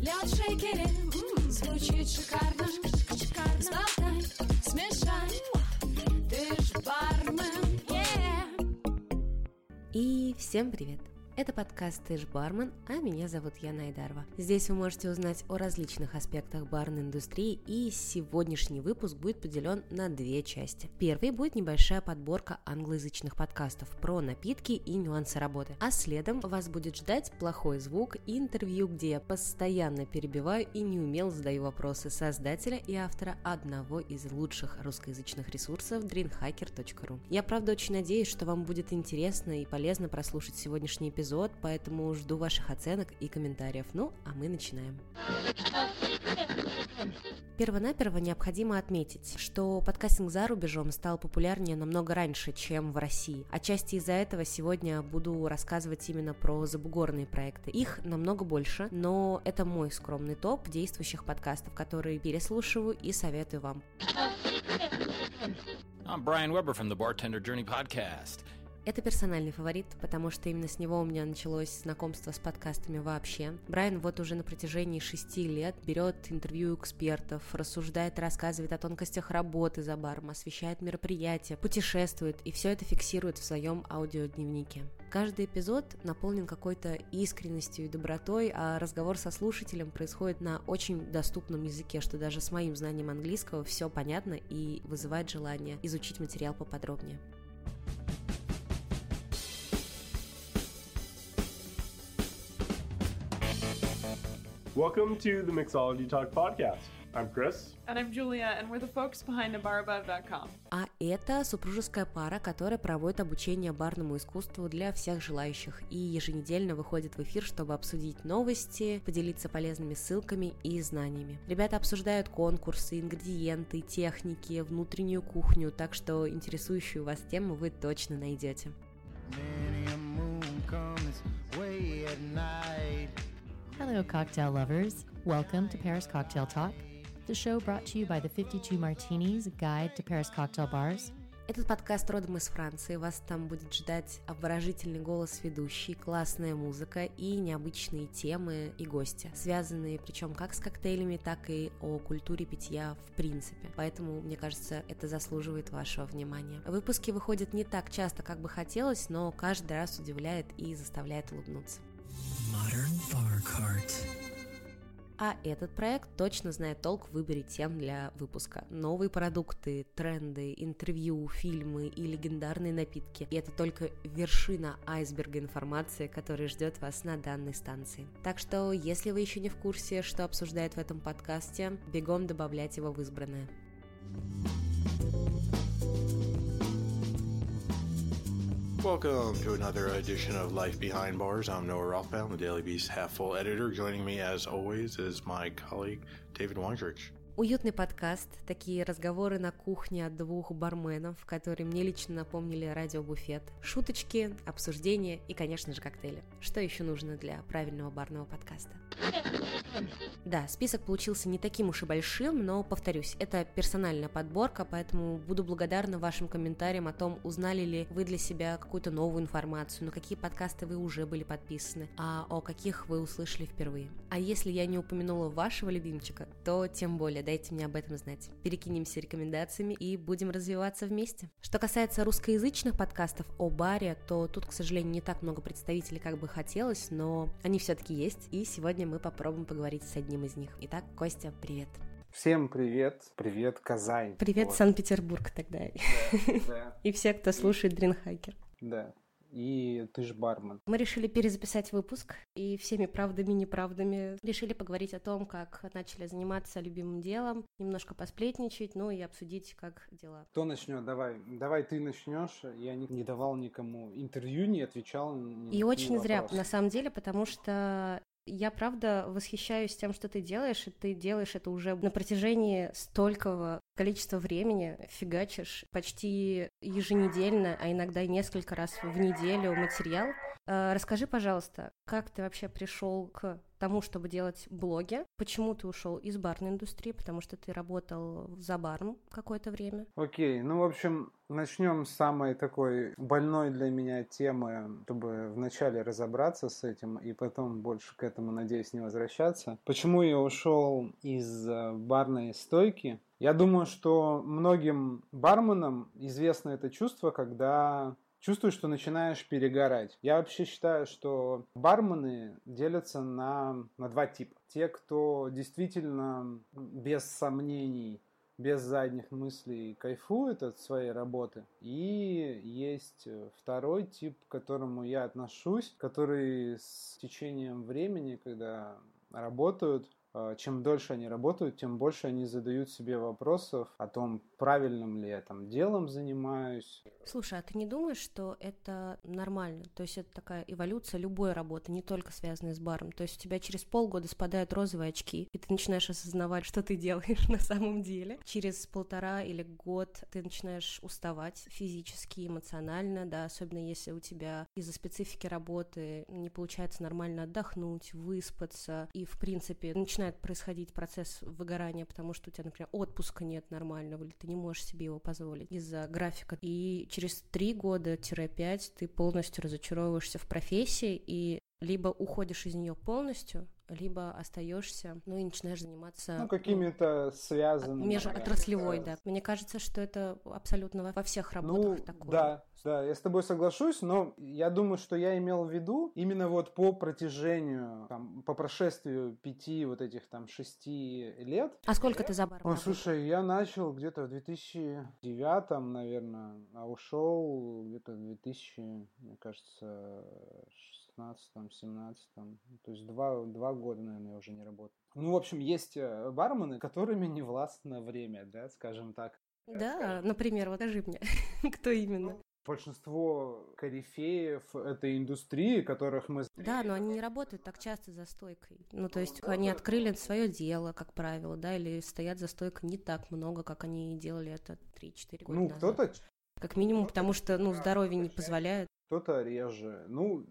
Лед в шейкере, звучит шикарно. Сболтай, смешай, ты ж бармен. И всем привет! Это подкаст «Ты ж бармен», а меня зовут Яна Айдарова. Здесь вы можете узнать о различных аспектах барной индустрии, и сегодняшний выпуск будет поделен на две части. Первый будет небольшая подборка англоязычных подкастов про напитки и нюансы работы, а следом вас будет ждать плохой звук и интервью, где я постоянно перебиваю и неумело задаю вопросы создателя и автора одного из лучших русскоязычных ресурсов dreamhacker.ru. Я правда очень надеюсь, что вам будет интересно и полезно прослушать сегодняшний эпизод эпизод, поэтому жду ваших оценок и комментариев. Ну, а мы начинаем. Первонаперво необходимо отметить, что подкастинг за рубежом стал популярнее намного раньше, чем в России. Отчасти из-за этого сегодня буду рассказывать именно про забугорные проекты. Их намного больше, но это мой скромный топ действующих подкастов, которые переслушиваю и советую вам. I'm Brian Weber from the Bartender Journey podcast. Это персональный фаворит, потому что именно с него у меня началось знакомство с подкастами вообще. Брайан вот уже на протяжении шести лет берет интервью экспертов, рассуждает, рассказывает о тонкостях работы за баром, освещает мероприятия, путешествует и все это фиксирует в своем аудиодневнике. Каждый эпизод наполнен какой-то искренностью и добротой, а разговор со слушателем происходит на очень доступном языке, что даже с моим знанием английского все понятно и вызывает желание изучить материал поподробнее. Welcome to the Mixology Talk podcast. I'm Chris. And I'm Julia, and we're the folks behind abarabove.com. А это супружеская пара, которая проводит обучение барному искусству для всех желающих и еженедельно выходит в эфир, чтобы обсудить новости, поделиться полезными ссылками и знаниями. Ребята обсуждают конкурсы, ингредиенты, техники, внутреннюю кухню, так что интересующую вас тему вы точно найдете. Many a moon comes way at night. Hello, cocktail lovers. Welcome to Paris Cocktail Talk, the show brought to you by the 52 Martinis Guide to Paris Cocktail Bars. Этот подкаст родом из Франции. Вас там будет ждать обворожительный голос ведущий, классная музыка и необычные темы и гости, связанные причем как с коктейлями, так и о культуре питья в принципе. Поэтому, мне кажется, это заслуживает вашего внимания. Выпуски выходят не так часто, как бы хотелось, но каждый раз удивляет и заставляет улыбнуться. Modern bar cart. А этот проект точно знает толк в выборе тем для выпуска. Новые продукты, тренды, интервью, фильмы и легендарные напитки. И это только вершина айсберга информации, которая ждет вас на данной станции. Так что, если вы еще не в курсе, что обсуждает в этом подкасте, бегом добавлять его в избранное. Welcome to another edition of Life Behind Bars. I'm Noah Rothbaum, the Daily Beast half full editor. Joining me, as always, is my colleague David Weinrich. Уютный подкаст, такие разговоры на кухне от двух барменов, которые мне лично напомнили радиобуфет, шуточки, обсуждения и, конечно же, коктейли. Что еще нужно для правильного барного подкаста? Да, список получился не таким уж и большим, но, повторюсь, это персональная подборка, поэтому буду благодарна вашим комментариям о том, узнали ли вы для себя какую-то новую информацию, на какие подкасты вы уже были подписаны, а о каких вы услышали впервые. А если я не упомянула вашего любимчика, то тем более дайте мне об этом знать. Перекинемся рекомендациями и будем развиваться вместе. Что касается русскоязычных подкастов о баре, то тут, к сожалению, не так много представителей, как бы хотелось, но они все-таки есть, и сегодня мы попробуем поговорить с одним из них. Итак, Костя, привет. Всем привет, привет, Казань. Привет, Вот. Санкт-Петербург тогда. Да, И все, кто слушает Дринхакер. да. И ты ж бармен. Мы решили перезаписать выпуск и всеми правдами и неправдами решили поговорить о том, как начали заниматься любимым делом, немножко посплетничать, ну и обсудить, как дела. Кто начнет? Давай, давай ты начнешь. Я не, не давал никому интервью, не отвечал. ни И очень зря, вопросы. на самом деле, потому что я правда восхищаюсь тем, что ты делаешь, и ты делаешь это уже на протяжении столького количества времени, фигачишь почти еженедельно, а иногда и несколько раз в неделю материал. Э, Расскажи, пожалуйста, как ты вообще пришел к тому, чтобы делать блоги? Почему ты ушел из барной индустрии? Потому что ты работал за баром какое-то время. Окей, ну, в общем, Начнем с самой такой больной для меня темы, чтобы вначале разобраться с этим и потом больше к этому, надеюсь, не возвращаться. Почему я ушел из э, барной стойки? Я думаю, что многим барменам известно это чувство, когда чувствуешь, что начинаешь перегорать. Я вообще считаю, что бармены делятся на, на два типа. Те, кто действительно без сомнений без задних мыслей кайфует от своей работы. И есть второй тип, к которому я отношусь, который с течением времени, когда работают, чем дольше они работают, тем больше они задают себе вопросов о том, правильным ли я там делом занимаюсь. Слушай, а ты не думаешь, что это нормально? То есть это такая эволюция любой работы, не только связанная с баром. То есть у тебя через полгода спадают розовые очки, и ты начинаешь осознавать, что ты делаешь на самом деле. Через полтора или год ты начинаешь уставать физически, эмоционально, да, особенно если у тебя из-за специфики работы не получается нормально отдохнуть, выспаться, и, в принципе, начинаешь начинает происходить процесс выгорания, потому что у тебя, например, отпуска нет нормального, или ты не можешь себе его позволить из-за графика. И через три года-пять ты полностью разочаровываешься в профессии и либо уходишь из нее полностью, либо остаешься, ну и начинаешь заниматься... Ну, какими-то связанными... Межотраслевой, да. Мне кажется, что это абсолютно во всех работах ну, такое. Да, да, я с тобой соглашусь, но я думаю, что я имел в виду именно вот по протяжению, там, по прошествию пяти вот этих там шести лет. А сколько ты за баром? Ой, слушай, я начал где-то в 2009, наверное, а ушел где-то в 2000, мне кажется, 16 17 то есть два, два года, наверное, я уже не работаю. Ну, в общем, есть э, бармены, которыми не властно время, да, скажем так. Да, например, вот скажи мне, кто именно? большинство корифеев этой индустрии, которых мы... Да, но они не работают так часто за стойкой. Ну, то есть они открыли свое дело, как правило, да, или стоят за стойкой не так много, как они делали это 3-4 года Ну, кто-то... Как минимум, потому что, ну, здоровье не позволяет кто-то реже. Ну,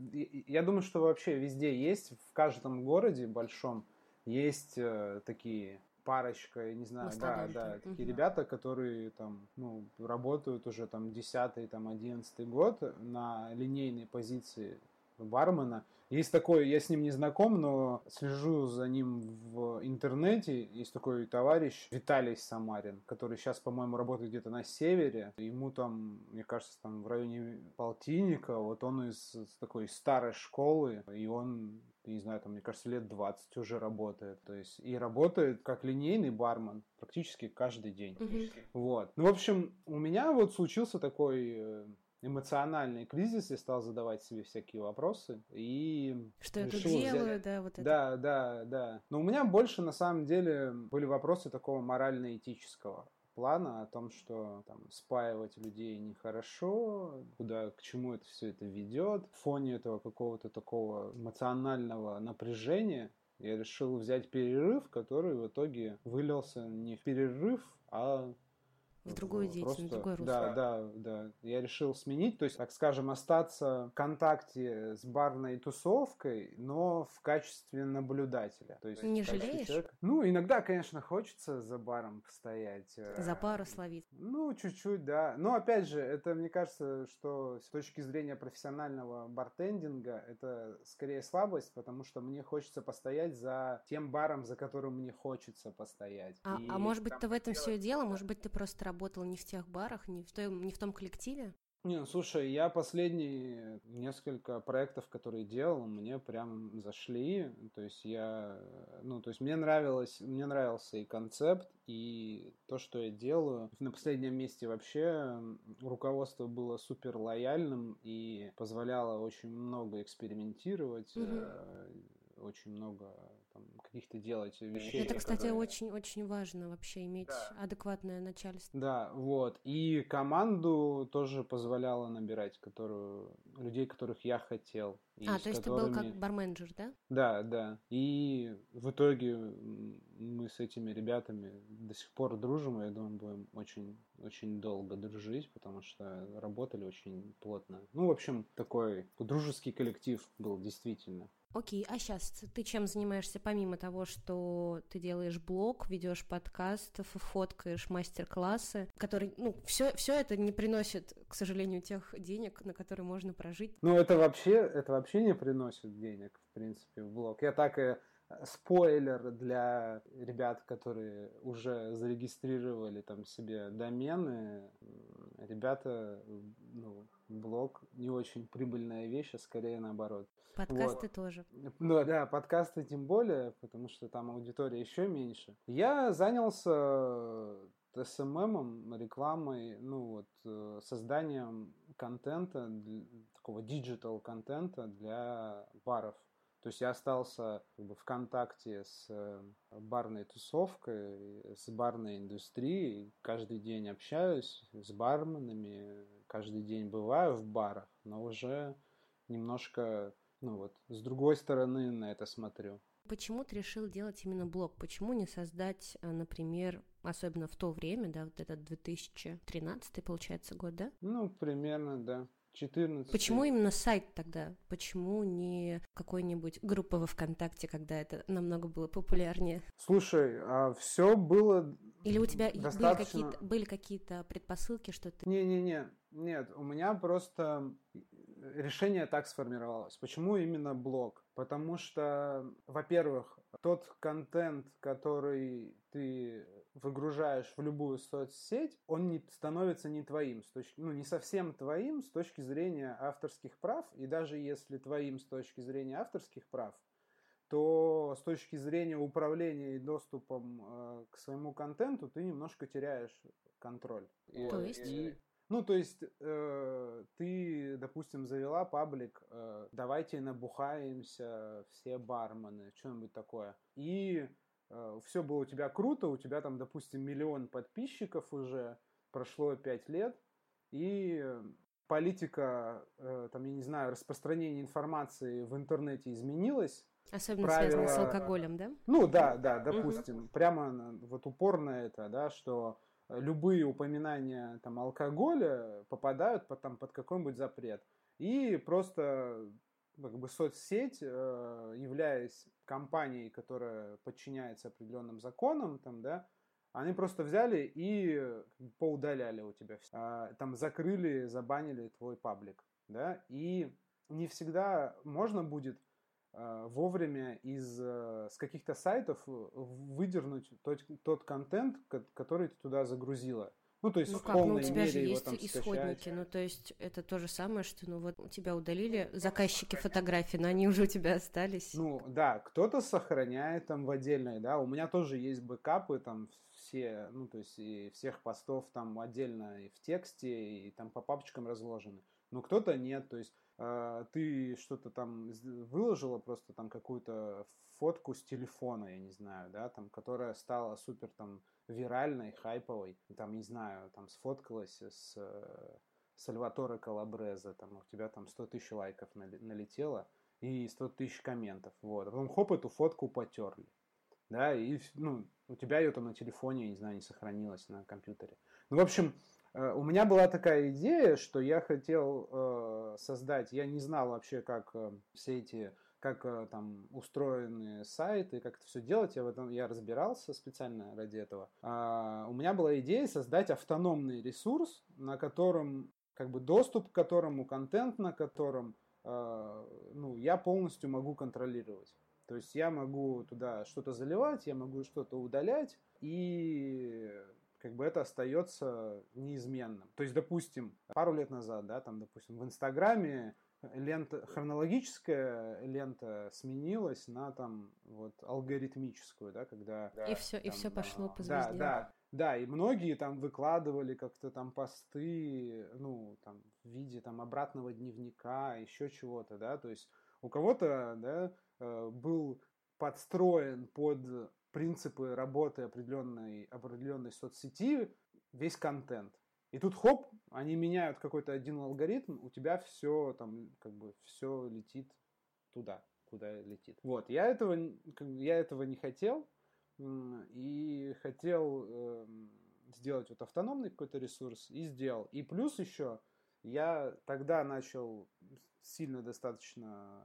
я думаю, что вообще везде есть, в каждом городе большом есть э, такие парочка, я не знаю, да, да, такие угу. ребята, которые там, ну, работают уже там 10 там 11 год на линейной позиции бармена. Есть такой, я с ним не знаком, но слежу за ним в интернете. Есть такой товарищ Виталий Самарин, который сейчас, по-моему, работает где-то на севере. Ему там, мне кажется, там в районе полтинника. Вот он из, такой старой школы, и он не знаю, там, мне кажется, лет 20 уже работает. То есть, и работает как линейный бармен практически каждый день. Угу. Вот. Ну, в общем, у меня вот случился такой э, эмоциональный кризис, я стал задавать себе всякие вопросы и что я тут делаю, взять... да, вот это. Да, да, да. Но у меня больше на самом деле были вопросы такого морально-этического плана о том, что там спаивать людей нехорошо, куда, к чему это все это ведет. В фоне этого какого-то такого эмоционального напряжения я решил взять перерыв, который в итоге вылился не в перерыв, а в другую деятельность, в другой русло. Да, да, да. Я решил сменить, то есть, так скажем, остаться в контакте с барной тусовкой, но в качестве наблюдателя. То есть, Не жалеешь? Человека. Ну, иногда, конечно, хочется за баром постоять. Э, за пару словить. Ну, чуть-чуть, да. Но, опять же, это, мне кажется, что с точки зрения профессионального бартендинга, это скорее слабость, потому что мне хочется постоять за тем баром, за которым мне хочется постоять. А, и а может быть, ты в этом все дело? Может быть, ты просто работал не в тех барах, не в том, не в том коллективе? Не, ну, слушай, я последние несколько проектов, которые делал, мне прям зашли. То есть я, ну, то есть мне нравилось, мне нравился и концепт, и то, что я делаю. На последнем месте вообще руководство было супер лояльным и позволяло очень много экспериментировать. Mm-hmm очень много там, каких-то делать вещей. Это, кстати, очень-очень важно вообще иметь да. адекватное начальство. Да, вот. И команду тоже позволяло набирать, которую людей, которых я хотел. а, то есть которыми... ты был как барменджер, да? Да, да. И в итоге мы с этими ребятами до сих пор дружим, и я думаю, будем очень, очень долго дружить, потому что работали очень плотно. Ну, в общем, такой дружеский коллектив был действительно. Окей, а сейчас ты чем занимаешься помимо того, что ты делаешь блог, ведешь подкаст, фоткаешь мастер-классы, которые, ну, все, все это не приносит, к сожалению, тех денег, на которые можно прожить. Ну, это вообще, это вообще не приносит денег, в принципе, в блог. Я так и спойлер для ребят, которые уже зарегистрировали там себе домены. Ребята, ну, блог не очень прибыльная вещь, а скорее наоборот. Подкасты вот. тоже. Ну да, подкасты тем более, потому что там аудитория еще меньше. Я занялся SMM, рекламой, ну вот, э, созданием контента, такого digital контента для баров. То есть я остался как бы, в контакте с э, барной тусовкой, с барной индустрией. Каждый день общаюсь с барменами, каждый день бываю в барах, но уже немножко, ну вот, с другой стороны на это смотрю. Почему ты решил делать именно блог? Почему не создать, э, например, особенно в то время, да, вот этот 2013, получается, год, да? Ну, примерно, да. 14. Почему именно сайт тогда? Почему не какой-нибудь группа во ВКонтакте, когда это намного было популярнее? Слушай, а все было Или у тебя достаточно... были какие-то, были какие-то предпосылки, что ты... Не-не-не, нет, у меня просто решение так сформировалось. Почему именно блог? Потому что, во-первых, тот контент, который ты выгружаешь в любую соцсеть, он не становится не твоим, с точки, ну, не совсем твоим с точки зрения авторских прав, и даже если твоим с точки зрения авторских прав, то с точки зрения управления и доступом э, к своему контенту ты немножко теряешь контроль. То есть? И, ну, то есть, э, ты, допустим, завела паблик, э, давайте набухаемся все бармены, что-нибудь такое. И все было у тебя круто, у тебя там, допустим, миллион подписчиков уже, прошло пять лет, и политика, э, там, я не знаю, распространения информации в интернете изменилась. Особенно правила... связано с алкоголем, да? Ну, да, да, допустим. Угу. Прямо вот упорно это, да, что любые упоминания там, алкоголя попадают под, там, под какой-нибудь запрет. И просто как бы соцсеть, э, являясь компанией, которая подчиняется определенным законам, там, да, они просто взяли и поудаляли у тебя все. А, там закрыли, забанили твой паблик. Да? И не всегда можно будет Э, вовремя из э, с каких-то сайтов э, выдернуть тот, тот контент, который ты туда загрузила. Ну, то есть ну в как, ну у тебя же есть исходники, скачать. ну, то есть это то же самое, что, ну, вот у тебя удалили заказчики фотографий, но они уже у тебя остались. Ну, да, кто-то сохраняет там в отдельной, да, у меня тоже есть бэкапы, там все, ну, то есть и всех постов там отдельно и в тексте, и там по папочкам разложены, но кто-то нет, то есть а, ты что-то там выложила, просто там какую-то фотку с телефона, я не знаю, да, там, которая стала супер там виральной, хайповой, там, не знаю, там сфоткалась с э, Сальваторе Калабреза, там у тебя там 100 тысяч лайков налетело и 100 тысяч комментов, вот, а потом хоп, эту фотку потерли, да, и, ну, у тебя ее там на телефоне, не знаю, не сохранилось на компьютере. Ну, в общем, Э, у меня была такая идея, что я хотел э, создать, я не знал вообще, как все эти, как э, там устроены сайты, как это все делать, я в этом я разбирался специально ради этого. А, у меня была идея создать автономный ресурс, на котором как бы доступ к которому, контент на котором, э, ну, я полностью могу контролировать. То есть я могу туда что-то заливать, я могу что-то удалять, и как бы это остается неизменным. То есть, допустим, пару лет назад, да, там, допустим, в Инстаграме лента, хронологическая лента сменилась на там вот алгоритмическую, да, когда... И все, там, и все пошло по звезде. Да, да, да, и многие там выкладывали как-то там посты, ну, там, в виде там обратного дневника, еще чего-то, да, то есть у кого-то, да, э, был подстроен под принципы работы определенной, определенной соцсети, весь контент. И тут хоп, они меняют какой-то один алгоритм, у тебя все там, как бы, все летит туда, куда летит. Вот, я этого, я этого не хотел, и хотел э, сделать вот автономный какой-то ресурс, и сделал. И плюс еще, я тогда начал сильно достаточно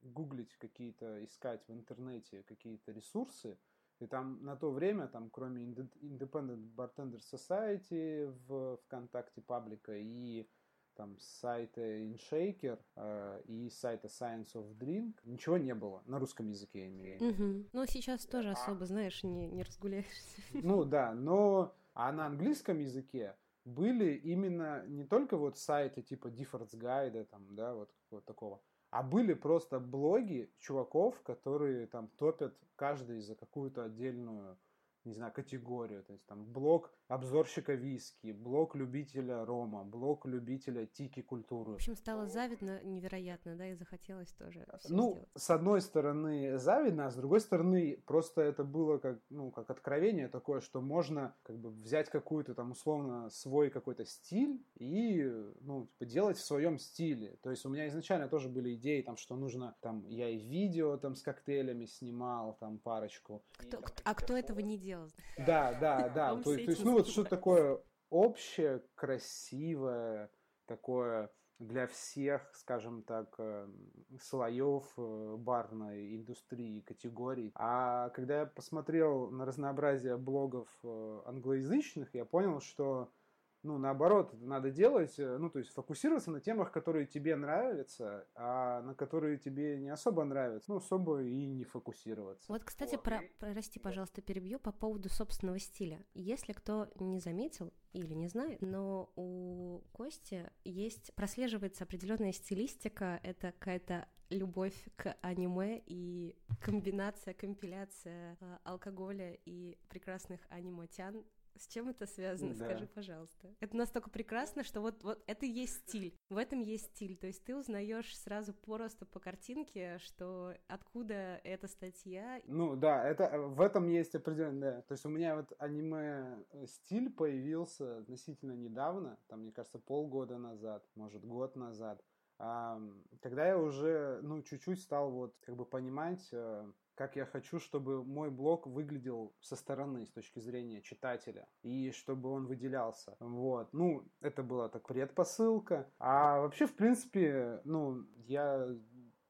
гуглить какие-то, искать в интернете какие-то ресурсы, и там на то время, там, кроме Independent Bartender Society в ВКонтакте паблика и там сайта InShaker э, и сайта Science of Drink ничего не было на русском языке, я имею в виду. Угу. Ну, сейчас тоже особо, знаешь, не, не разгуляешься. Ну да, но а на английском языке были именно не только вот сайты типа Difference Guide, там, да, вот, вот такого, а были просто блоги чуваков, которые там топят каждый за какую-то отдельную не знаю, категорию. То есть там блок обзорщика виски, блок любителя рома, блок любителя тики-культуры. В общем, стало завидно невероятно, да, и захотелось тоже Ну, сделать. с одной стороны завидно, а с другой стороны просто это было как, ну, как откровение такое, что можно как бы взять какую-то там условно свой какой-то стиль и, ну, типа, делать в своем стиле. То есть у меня изначально тоже были идеи, там, что нужно, там, я и видео там с коктейлями снимал, там, парочку. Кто, а кто этого не делал? делал. Да, да, да. То, то есть, ну вот что такое общее, красивое, такое для всех, скажем так, э, слоев э, барной индустрии, категорий. А когда я посмотрел на разнообразие блогов э, англоязычных, я понял, что ну, наоборот, надо делать, э, ну, то есть фокусироваться на темах, которые тебе нравятся, а на которые тебе не особо нравятся, ну, особо и не фокусироваться. Вот, кстати, вот. Про, прости, пожалуйста, перебью по поводу собственного стиля. Если кто не заметил или не знает, но у Кости есть, прослеживается определенная стилистика, это какая-то любовь к аниме и комбинация, компиляция э, алкоголя и прекрасных анимотян с чем это связано? Да. Скажи, пожалуйста. Это настолько прекрасно, что вот, вот это и есть стиль. В этом есть стиль. То есть ты узнаешь сразу просто по картинке, что откуда эта статья. Ну да, это в этом есть определенное. Да. То есть у меня вот аниме э, стиль появился относительно недавно, там, мне кажется, полгода назад, может, год назад. А, когда я уже, ну, чуть-чуть стал вот как бы понимать э, как я хочу, чтобы мой блог выглядел со стороны, с точки зрения читателя, и чтобы он выделялся. Вот. Ну, это была так предпосылка. А вообще, в принципе, ну, я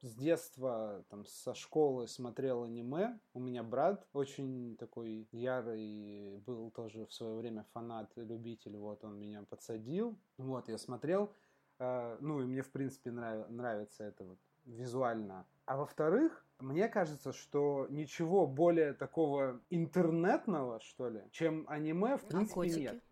с детства, там, со школы смотрел аниме. У меня брат очень такой ярый был тоже в свое время фанат, любитель. Вот он меня подсадил. Вот, я смотрел. Э, ну, и мне, в принципе, нрав, нравится это вот визуально. А во-вторых, мне кажется, что ничего более такого интернетного, что ли, чем аниме, в принципе, а нет.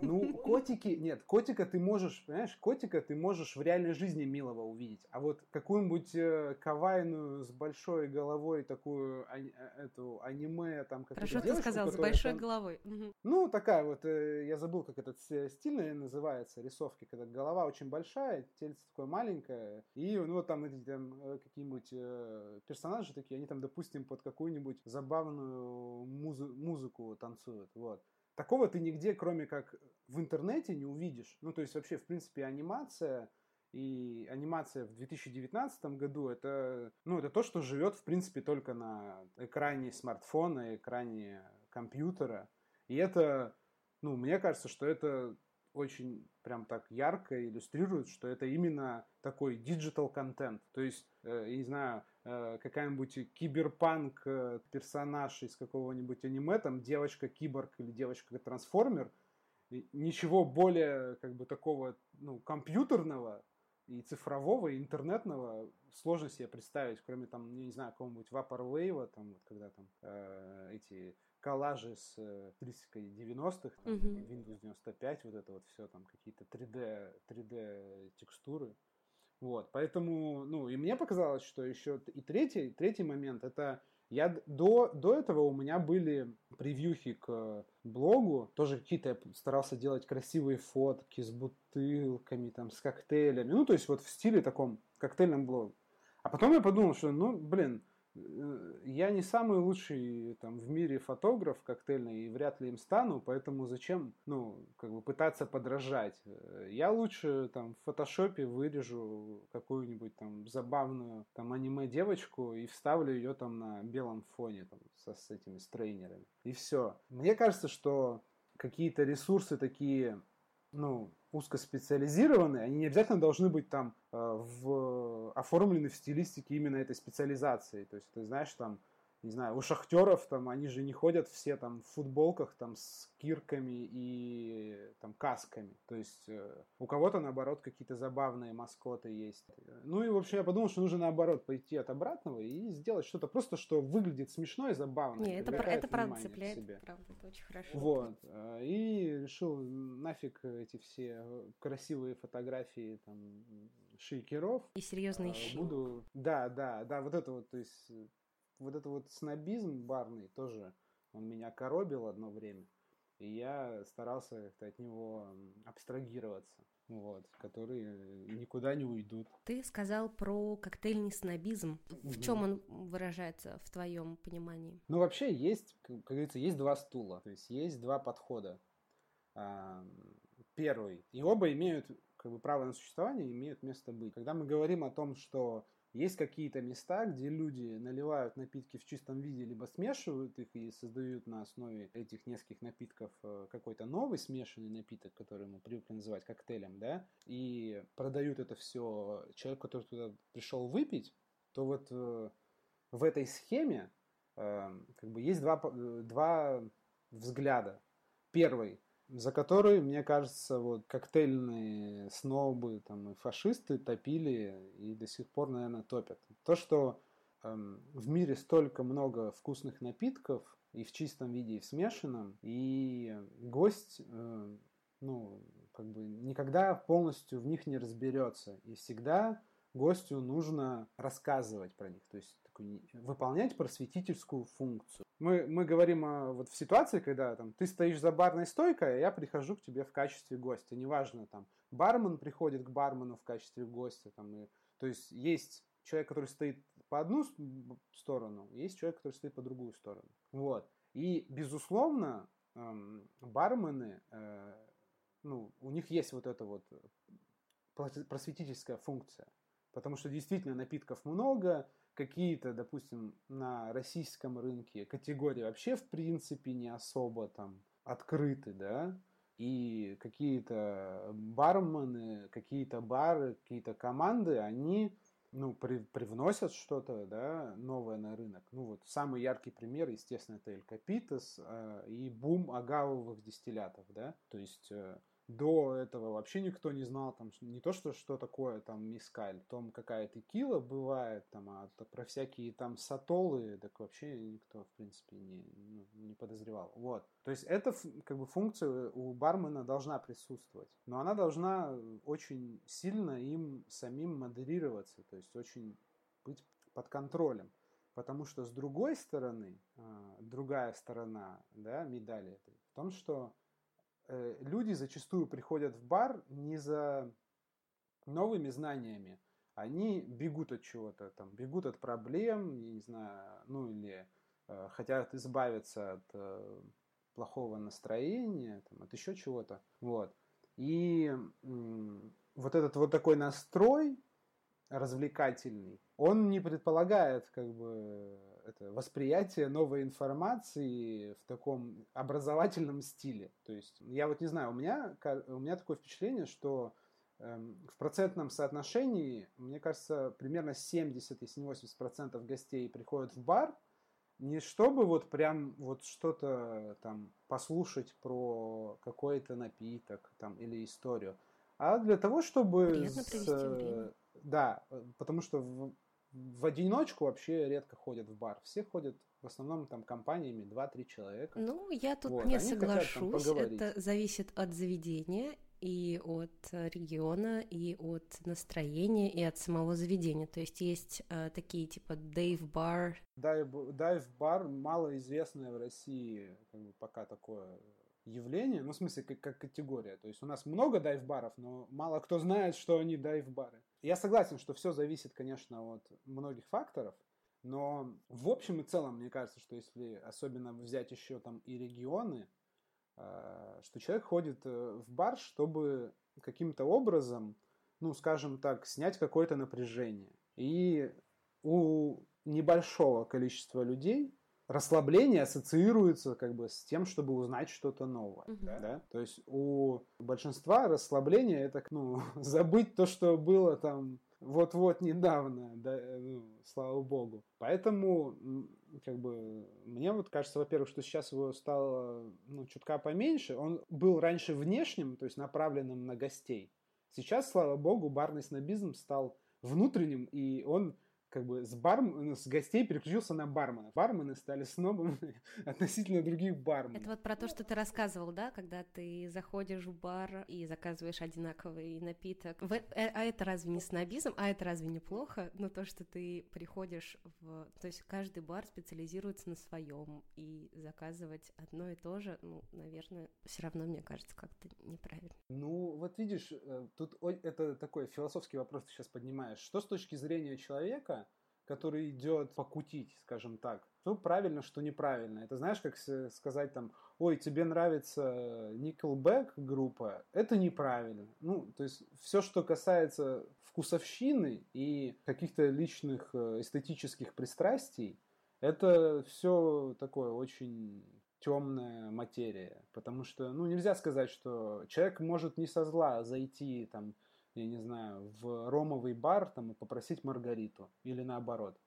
Ну, котики, нет, котика ты можешь, понимаешь, котика ты можешь в реальной жизни милого увидеть. А вот какую-нибудь э, кавайную с большой головой такую а, эту аниме там как Хорошо ты сказал, с большой там, головой. Ну, такая вот, э, я забыл, как этот стиль называется, рисовки, когда голова очень большая, тельце такое маленькое, и ну вот там эти там э, какие-нибудь э, персонажи такие, они там, допустим, под какую-нибудь забавную музы- музыку танцуют, вот. Такого ты нигде, кроме как в интернете, не увидишь. Ну, то есть вообще, в принципе, анимация и анимация в 2019 году это, ну, это то, что живет, в принципе, только на экране смартфона, экране компьютера. И это, ну, мне кажется, что это очень прям так ярко иллюстрирует, что это именно такой digital контент. То есть, э, я не знаю, какая-нибудь киберпанк э, персонаж из какого-нибудь аниме, там девочка-киборг или девочка-трансформер, ничего более как бы такого ну, компьютерного и цифрового, и интернетного сложно себе представить, кроме там, я не знаю, какого-нибудь Vaporwave, там, вот, когда там э, эти коллажи с э, стилистикой 90-х, там, uh-huh. Windows 95, вот это вот все, там какие-то 3D, 3D текстуры. Вот, поэтому, ну, и мне показалось, что еще и третий, третий момент, это я до, до этого у меня были превьюхи к блогу, тоже какие-то я старался делать красивые фотки с бутылками, там, с коктейлями, ну, то есть вот в стиле таком коктейльном блогу. А потом я подумал, что, ну, блин, я не самый лучший там в мире фотограф коктейльный и вряд ли им стану, поэтому зачем, ну, как бы пытаться подражать. Э, я лучше там в фотошопе вырежу какую-нибудь там забавную там аниме девочку и вставлю ее там на белом фоне там со, с этими стрейнерами. И все. Мне кажется, что какие-то ресурсы такие, ну, узкоспециализированные, они не обязательно должны быть там э, в, оформлены в стилистике именно этой специализации. То есть, ты знаешь, там не знаю, у шахтеров там, они же не ходят все там в футболках там с кирками и там касками. То есть э, у кого-то, наоборот, какие-то забавные маскоты есть. Ну и, в общем, я подумал, что нужно, наоборот, пойти от обратного и сделать что-то просто, что выглядит смешно и забавно. Не, это, это правда цепляет, себе. правда, это очень хорошо. Вот. Э, и решил нафиг эти все красивые фотографии там шейкеров. И серьезные э, щи. Буду... Да, да, да, вот это вот, то есть вот этот вот снобизм барный тоже, он меня коробил одно время. И я старался от него абстрагироваться, вот, которые никуда не уйдут. Ты сказал про коктейльный снобизм. В чем он выражается в твоем понимании? Ну, вообще есть, как говорится, есть два стула, то есть есть два подхода. Первый, и оба имеют как бы право на существование, имеют место быть. Когда мы говорим о том, что есть какие-то места, где люди наливают напитки в чистом виде, либо смешивают их и создают на основе этих нескольких напитков э, какой-то новый смешанный напиток, который мы привыкли называть коктейлем, да, и продают это все человеку, который туда пришел выпить, то вот э, в этой схеме э, как бы есть два, два взгляда. Первый за который, мне кажется, вот коктейльные снобы там, и фашисты топили и до сих пор, наверное, топят. То, что эм, в мире столько много вкусных напитков, и в чистом виде, и в смешанном, и гость, э, ну, как бы никогда полностью в них не разберется. И всегда гостю нужно рассказывать про них, то есть такой, выполнять просветительскую функцию. Мы, мы говорим о, вот в ситуации, когда там, ты стоишь за барной стойкой, а я прихожу к тебе в качестве гостя. Неважно, там, бармен приходит к бармену в качестве гостя. Там, и, то есть есть человек, который стоит по одну сторону, есть человек, который стоит по другую сторону. Вот. И, безусловно, эм, бармены, э, ну, у них есть вот эта вот просветительская функция. Потому что действительно напитков много, какие-то, допустим, на российском рынке категории вообще в принципе не особо там открыты, да, и какие-то бармены, какие-то бары, какие-то команды, они ну, при, привносят что-то, да, новое на рынок. Ну, вот самый яркий пример, естественно, это Эль Капитас э, и бум агавовых дистиллятов, да, то есть э, до этого вообще никто не знал, там, не то, что, что такое там мискаль, том какая текила бывает, там, а про всякие там сатолы, так вообще никто, в принципе, не, ну, не подозревал. Вот. То есть эта как бы функция у бармена должна присутствовать, но она должна очень сильно им самим модерироваться, то есть очень быть под контролем. Потому что с другой стороны, а, другая сторона да, медали этой, в том, что Э, люди зачастую приходят в бар не за новыми знаниями, они бегут от чего-то, там, бегут от проблем, я не знаю, ну или э, хотят избавиться от э, плохого настроения, там, от еще чего-то, вот. И э, вот этот вот такой настрой развлекательный, он не предполагает как бы это восприятие новой информации в таком образовательном стиле. То есть я вот не знаю, у меня, у меня такое впечатление, что эм, в процентном соотношении, мне кажется, примерно 70, если не 80 процентов гостей приходят в бар, не чтобы вот прям вот что-то там послушать про какой-то напиток там или историю, а для того, чтобы... С, да, потому что в, в одиночку вообще редко ходят в бар. Все ходят в основном там компаниями 2-3 человека. Ну, я тут вот. не Они соглашусь. Это зависит от заведения и от региона, и от настроения, и от самого заведения. То есть есть э, такие типа Dave Bar. Дайв бар малоизвестное в России как бы пока такое явление, ну, в смысле, как, как категория. То есть у нас много дайв-баров, но мало кто знает, что они дайв-бары. Я согласен, что все зависит, конечно, от многих факторов, но в общем и целом, мне кажется, что если особенно взять еще там и регионы, э, что человек ходит э, в бар, чтобы каким-то образом, ну, скажем так, снять какое-то напряжение. И у небольшого количества людей расслабление ассоциируется как бы с тем, чтобы узнать что-то новое. Угу. Да? То есть у большинства расслабление это ну, забыть то, что было там вот-вот недавно, да, ну, слава богу. Поэтому, как бы, мне вот кажется, во-первых, что сейчас его стало, ну, чутка поменьше. Он был раньше внешним, то есть направленным на гостей. Сейчас, слава богу, барный снобизм стал внутренним, и он как бы с, барм... с гостей переключился на бармена. Бармены стали снобами относительно других барменов. Это вот про то, что ты рассказывал, да, когда ты заходишь в бар и заказываешь одинаковый напиток. В... Э, а это разве не снобизм? А это разве не плохо? Но то, что ты приходишь в... То есть каждый бар специализируется на своем, и заказывать одно и то же, ну, наверное, все равно, мне кажется, как-то неправильно. Ну, вот видишь, э, тут это такой философский вопрос ты сейчас поднимаешь. Что с точки зрения человека который идет покутить, скажем так. Что правильно, что неправильно. Это знаешь, как сказать там, ой, тебе нравится Nickelback группа, это неправильно. Ну, то есть все, что касается вкусовщины и каких-то личных э, эстетических пристрастий, это все такое очень темная материя. Потому что, ну, нельзя сказать, что человек может не со зла зайти там я не знаю, в ромовый бар там, и попросить Маргариту. Или наоборот.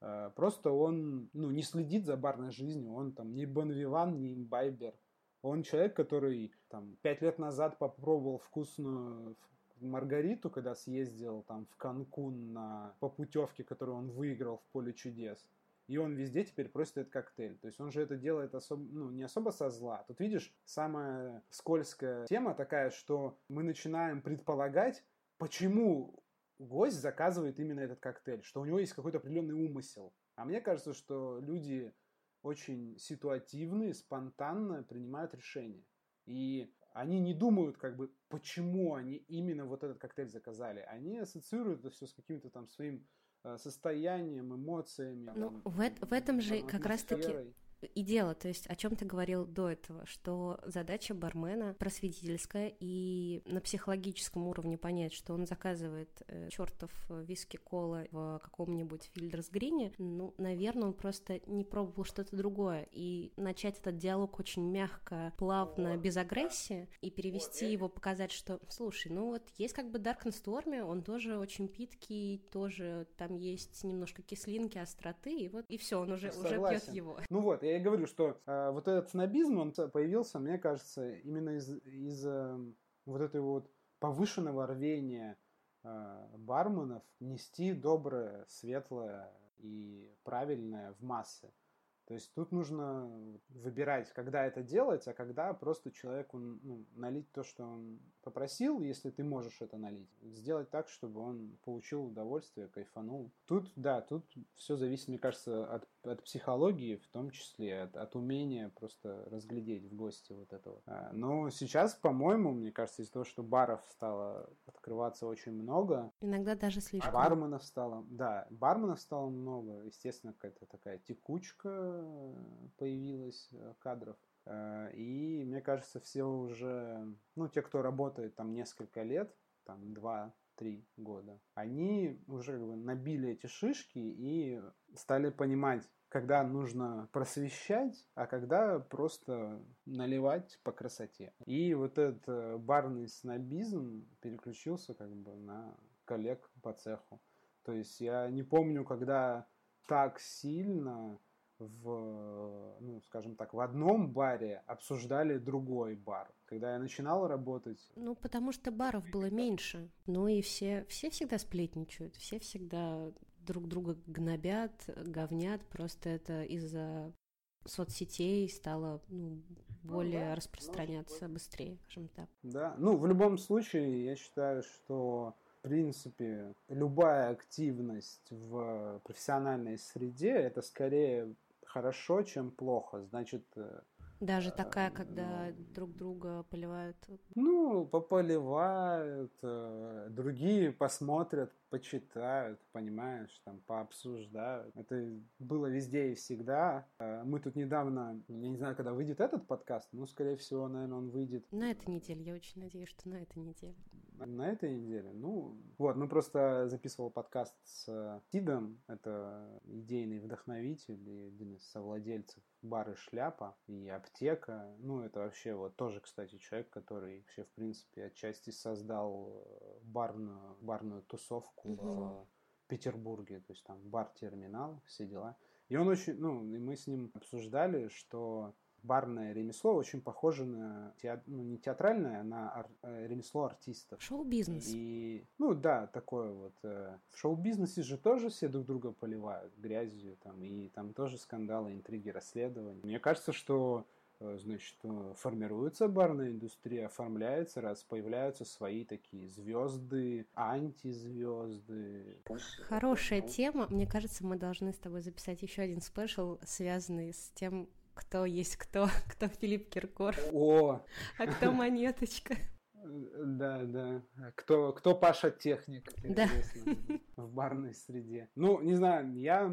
Э, просто он ну, не следит за барной жизнью. Он там не Бонвиван, не имбайбер. Он человек, который там пять лет назад попробовал вкусную Маргариту, когда съездил там в Канкун на, по путевке, которую он выиграл в поле чудес. И он везде теперь просит этот коктейль. То есть он же это делает особо, ну, не особо со зла. Тут видишь, самая скользкая тема такая, что мы начинаем предполагать, почему гость заказывает именно этот коктейль, что у него есть какой-то определенный умысел. А мне кажется, что люди очень ситуативные, спонтанно принимают решения. И они не думают, как бы, почему они именно вот этот коктейль заказали. Они ассоциируют это все с каким-то там своим э, состоянием, эмоциями. Ну, там, в, в этом же как раз-таки и дело, то есть о чем ты говорил до этого, что задача бармена просветительская и на психологическом уровне понять, что он заказывает э, чертов виски кола в каком-нибудь фильдрс грине, ну, наверное, он просто не пробовал что-то другое. И начать этот диалог очень мягко, плавно, без агрессии, и перевести его, показать, что, слушай, ну вот есть как бы Dark Storm, он тоже очень питкий, тоже там есть немножко кислинки, остроты, и вот и все, он уже, уже пьет его. Ну вот, я и говорю, что э, вот этот снобизм, он появился, мне кажется, именно из, из э, вот этой вот повышенного рвения э, барменов нести доброе, светлое и правильное в массы. То есть тут нужно выбирать, когда это делать, а когда просто человеку ну, налить то, что он попросил, если ты можешь это налить. Сделать так, чтобы он получил удовольствие, кайфанул. Тут, да, тут все зависит, мне кажется, от, от психологии, в том числе от, от умения просто разглядеть в гости вот этого. А, но сейчас, по-моему, мне кажется, из-за того, что баров стало открываться очень много. Иногда даже слишком. Барменов стало, да, барменов стало много. Естественно, какая-то такая текучка появилась э, кадров. Э, и мне кажется, все уже, ну, те, кто работает там несколько лет, там два-три года, они уже как бы набили эти шишки и стали понимать, когда нужно просвещать, а когда просто наливать по красоте. И вот этот барный снобизм переключился как бы на коллег по цеху. То есть я не помню, когда так сильно в, ну, скажем так, в одном баре обсуждали другой бар. Когда я начинал работать... Ну, потому что баров было меньше. Ну и все, все всегда сплетничают, все всегда друг друга гнобят, говнят. Просто это из-за соцсетей стало ну, более ну, да, распространяться ну, быстрее, скажем так. Да, ну в любом случае я считаю, что в принципе любая активность в профессиональной среде это скорее хорошо, чем плохо. Значит... Э, Даже такая, когда ну, друг друга поливают? Ну, пополивают, э, другие посмотрят, почитают, понимаешь, там, пообсуждают. Это было везде и всегда. Э, мы тут недавно, я не знаю, когда выйдет этот подкаст, но, скорее всего, наверное, он выйдет... На этой неделе, я очень надеюсь, что на этой неделе. На этой неделе? Ну, вот, мы просто записывал подкаст с Тидом, это идейный вдохновитель и один из совладельцев бары «Шляпа» и «Аптека». Ну, это вообще вот тоже, кстати, человек, который вообще, в принципе, отчасти создал э, барную, барную тусовку угу. в Петербурге, то есть там бар-терминал, все дела. И он очень, ну, и мы с ним обсуждали, что барное ремесло очень похоже на, теат... ну, не театральное, а на ар... Э, ремесло артистов. Шоу-бизнес. И, ну да, такое вот. Э, в шоу-бизнесе же тоже все друг друга поливают грязью, там, и там тоже скандалы, интриги, расследования. Мне кажется, что э, значит, формируется барная индустрия, оформляется, раз появляются свои такие звезды, антизвезды. Хорошая тема. Мне кажется, мы должны с тобой записать еще один спешл, связанный с тем, кто есть кто, кто Филипп Киркор. О! А кто Монеточка. Да, да. Кто, кто Паша Техник, да. В барной среде. Ну, не знаю, я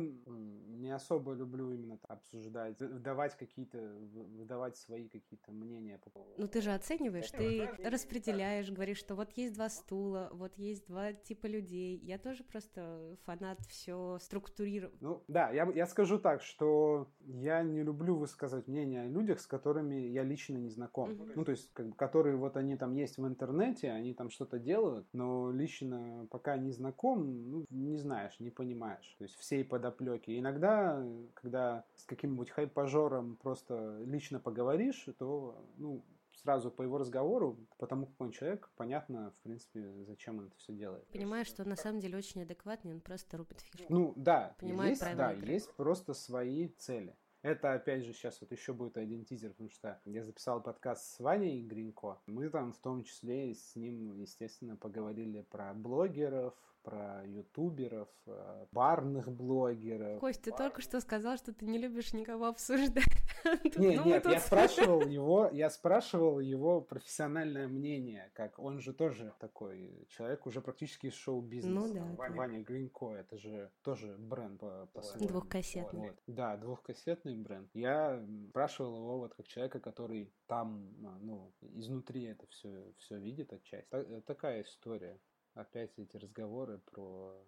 не особо люблю именно обсуждать, выдавать какие-то, выдавать свои какие-то мнения по поводу. Ну, ты же оцениваешь, ты распределяешь, говоришь, что вот есть два стула, вот есть два типа людей. Я тоже просто фанат все структурировать. Ну, да, я, я скажу так, что я не люблю высказывать мнение о людях, с которыми я лично не знаком. Угу. Ну, то есть, как, которые вот они там есть в интернете, они там что-то делают, но лично пока не знаком, ну, не знаешь, не понимаешь. То есть всей подоплеки. Иногда, когда с каким-нибудь хайпажором просто лично поговоришь, то, ну, сразу по его разговору, потому как он человек, понятно, в принципе, зачем он это все делает. Понимаешь, что он на самом деле очень адекватный, он просто рубит фишку. Ну да, Понимает есть, да, игры. есть просто свои цели. Это, опять же, сейчас вот еще будет один тизер, потому что я записал подкаст с Ваней Гринько. Мы там в том числе с ним, естественно, поговорили про блогеров, про ютуберов, э, барных блогеров. Кость, ты только что сказал, что ты не любишь никого обсуждать. Нет, нет, я спрашивал его, я спрашивал его профессиональное мнение, как он же тоже такой человек уже практически из шоу-бизнеса. Ну да. Ваня Гринько, это же тоже бренд по, по Двухкассетный. Да, двухкассетный бренд. Я спрашивал его вот как человека, который там, а, ну, изнутри это все, все видит отчасти. Такая история опять эти разговоры про,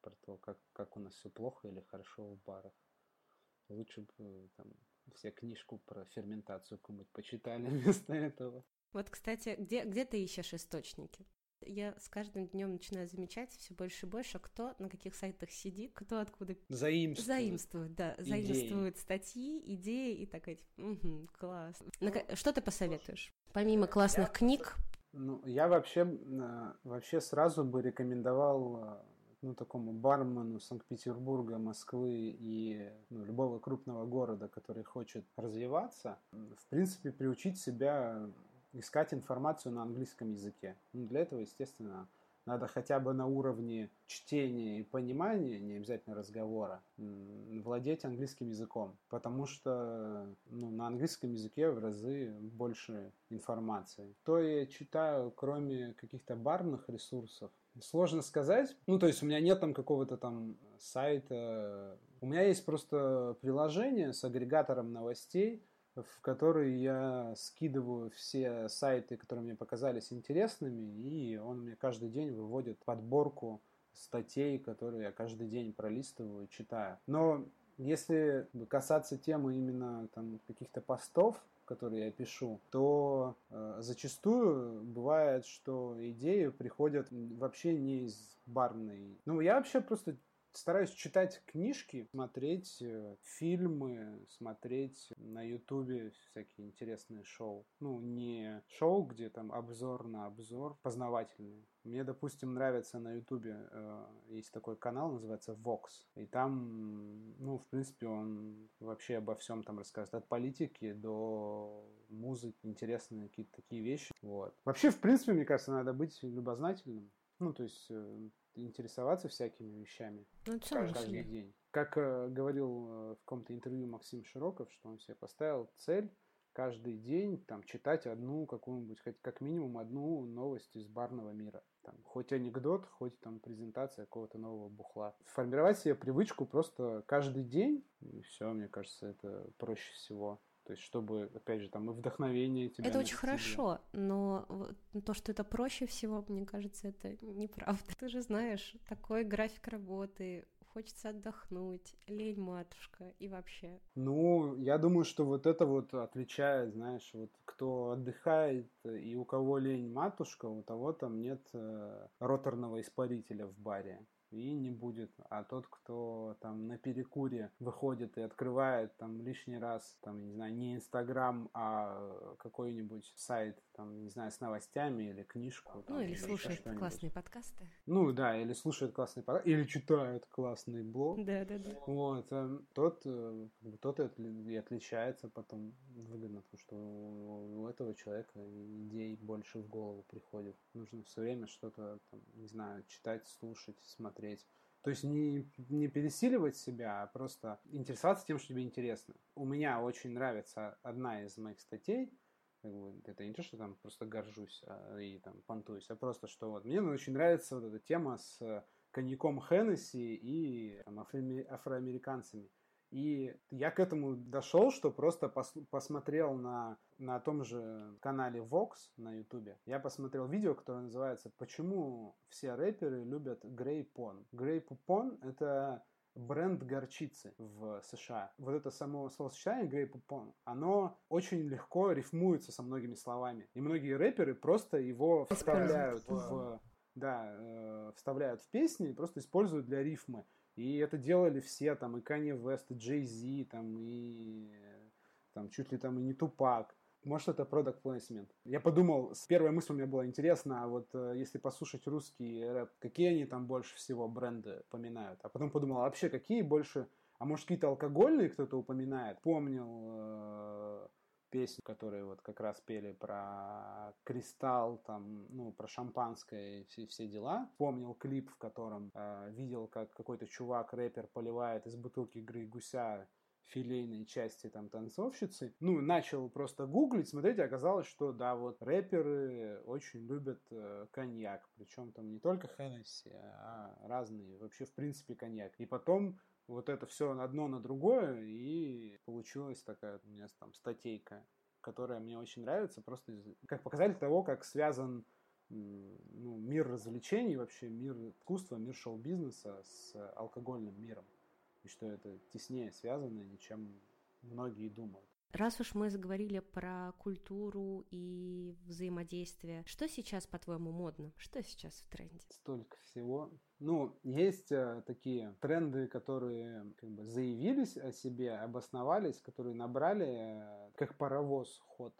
про то, как, как у нас все плохо или хорошо в барах. Лучше бы э, там все книжку про ферментацию какую-нибудь почитали вместо этого. Вот, кстати, где, где ты ищешь источники? Я с каждым днем начинаю замечать все больше и больше, кто на каких сайтах сидит, кто откуда заимствует, заимствует да, идеи. заимствует статьи, идеи и такой, угу, класс. На, что ты посоветуешь? Помимо классных книг, ну, я вообще, э, вообще сразу бы рекомендовал э, ну, такому бармену Санкт-Петербурга, Москвы и ну, любого крупного города, который хочет развиваться, в принципе, приучить себя искать информацию на английском языке. Ну, для этого, естественно, надо хотя бы на уровне чтения и понимания, не обязательно разговора, владеть английским языком. Потому что ну, на английском языке в разы больше информации. То я читаю, кроме каких-то барных ресурсов, Сложно сказать. Ну, то есть у меня нет там какого-то там сайта. У меня есть просто приложение с агрегатором новостей, в который я скидываю все сайты, которые мне показались интересными, и он мне каждый день выводит подборку статей, которые я каждый день пролистываю, читаю. Но если касаться темы именно там каких-то постов, которые я пишу, то э, зачастую бывает, что идеи приходят вообще не из барной. Ну, я вообще просто стараюсь читать книжки, смотреть э, фильмы, смотреть на ютубе всякие интересные шоу. Ну, не шоу, где там обзор на обзор, познавательные. Мне, допустим, нравится на ютубе, э, есть такой канал, называется Vox. И там, ну, в принципе, он вообще обо всем там рассказывает. От политики до музыки, интересные какие-то такие вещи. Вот. Вообще, в принципе, мне кажется, надо быть любознательным. Ну, то есть э, интересоваться всякими вещами ну, каждый, каждый день. Как э, говорил э, в каком-то интервью Максим Широков, что он себе поставил цель каждый день там читать одну какую-нибудь, хоть как минимум одну новость из барного мира. Там, хоть анекдот, хоть там презентация какого-то нового бухла. Формировать себе привычку просто каждый день, и все, мне кажется, это проще всего. То есть, чтобы, опять же, там и вдохновение тебя. Это очень хорошо, но то, что это проще всего, мне кажется, это неправда. Ты же знаешь, такой график работы, хочется отдохнуть, лень матушка и вообще. Ну, я думаю, что вот это вот отличает, знаешь, вот кто отдыхает и у кого лень матушка, у того там нет э, роторного испарителя в баре и не будет. А тот, кто там на перекуре выходит и открывает там лишний раз, там, не знаю, не Инстаграм, а какой-нибудь сайт, там, не знаю, с новостями или книжку. Там, ну, или, или слушает классные подкасты. Ну, да, или слушает классные подкасты, или читает классный блог. Да, да, да. Вот, э, тот, э, тот и отличается потом выгодно, потому что этого человека идей больше в голову приходит. Нужно все время что-то, там, не знаю, читать, слушать, смотреть. То есть не, не пересиливать себя, а просто интересоваться тем, что тебе интересно. У меня очень нравится одна из моих статей, это не то, что там просто горжусь а, и там понтуюсь, а просто, что вот мне очень нравится вот эта тема с коньяком Хеннесси и там, афроамериканцами. И я к этому дошел, что просто пос посмотрел на, на том же канале Vox на YouTube. Я посмотрел видео, которое называется «Почему все рэперы любят Грей Пон». Грей Пон — это бренд горчицы в США. Вот это само словосочетание Грей Пупон, оно очень легко рифмуется со многими словами. И многие рэперы просто его вставляют в, да, э, вставляют в песни и просто используют для рифмы. И это делали все, там, и Kanye West, и Jay Z, там, и там, чуть ли там и не Тупак. Может, это product placement. Я подумал, с первой мыслью мне было интересно, а вот э, если послушать русский рэп, какие они там больше всего бренды поминают? А потом подумал, а вообще какие больше... А может, какие-то алкогольные кто-то упоминает? Помнил э, песни, которые вот как раз пели про кристалл, там, ну, про шампанское и все, все дела. Помнил клип, в котором э, видел, как какой-то чувак, рэпер, поливает из бутылки игры гуся филейной части там танцовщицы. Ну, начал просто гуглить, смотреть, оказалось, что да, вот рэперы очень любят э, коньяк. Причем там не только Хеннесси, а разные, вообще в принципе коньяк. И потом вот это все одно на другое, и получилась такая у меня там статейка, которая мне очень нравится, просто как показатель того, как связан ну, мир развлечений, вообще мир искусства, мир шоу-бизнеса с алкогольным миром. И что это теснее связано, чем многие думают. Раз уж мы заговорили про культуру и взаимодействие, что сейчас, по-твоему, модно? Что сейчас в тренде? Столько всего. Ну, есть э, такие тренды, которые как бы заявились о себе, обосновались, которые набрали э, как паровоз ход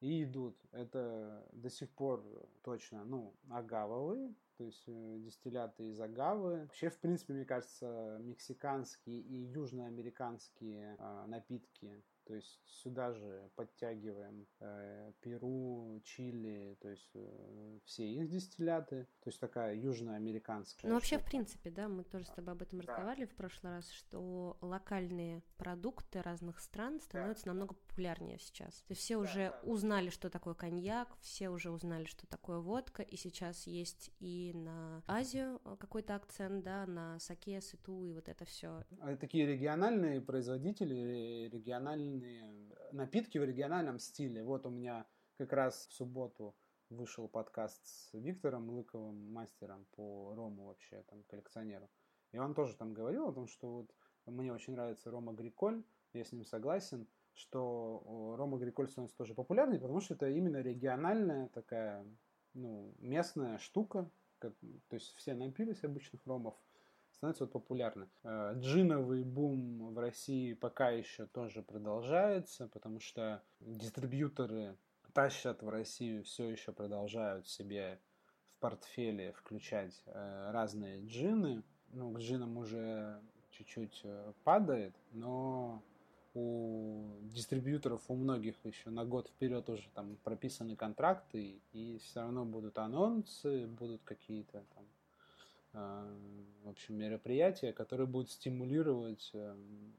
и идут. Это до сих пор точно, ну, агавовые, то есть э, дистилляты из агавы. Вообще, в принципе, мне кажется, мексиканские и южноамериканские э, напитки то есть сюда же подтягиваем э, Перу, Чили, то есть э, все их дистилляты. То есть такая южноамериканская. Ну вообще, в принципе, да, мы тоже с тобой об этом да. разговаривали в прошлый раз, что локальные продукты разных стран становятся да. намного популярнее сейчас. То есть все да, уже да. узнали, что такое коньяк, все уже узнали, что такое водка, и сейчас есть и на Азию э, какой-то акцент, да, на саке, сыту и вот это все. А такие региональные производители, региональные региональные напитки в региональном стиле. Вот у меня как раз в субботу вышел подкаст с Виктором Лыковым, мастером по рому вообще, там, коллекционеру. И он тоже там говорил о том, что вот мне очень нравится Рома Гриколь, я с ним согласен, что Рома Гриколь становится тоже популярный, потому что это именно региональная такая, ну, местная штука, то есть все напились обычных ромов, становится вот популярны. Э, джиновый бум в России пока еще тоже продолжается, потому что дистрибьюторы тащат в Россию, все еще продолжают себе в портфеле включать э, разные джины. Ну, к джинам уже чуть-чуть э, падает, но у дистрибьюторов, у многих еще на год вперед уже там прописаны контракты, и все равно будут анонсы, будут какие-то там а, в общем, мероприятие, которое будет стимулировать эм,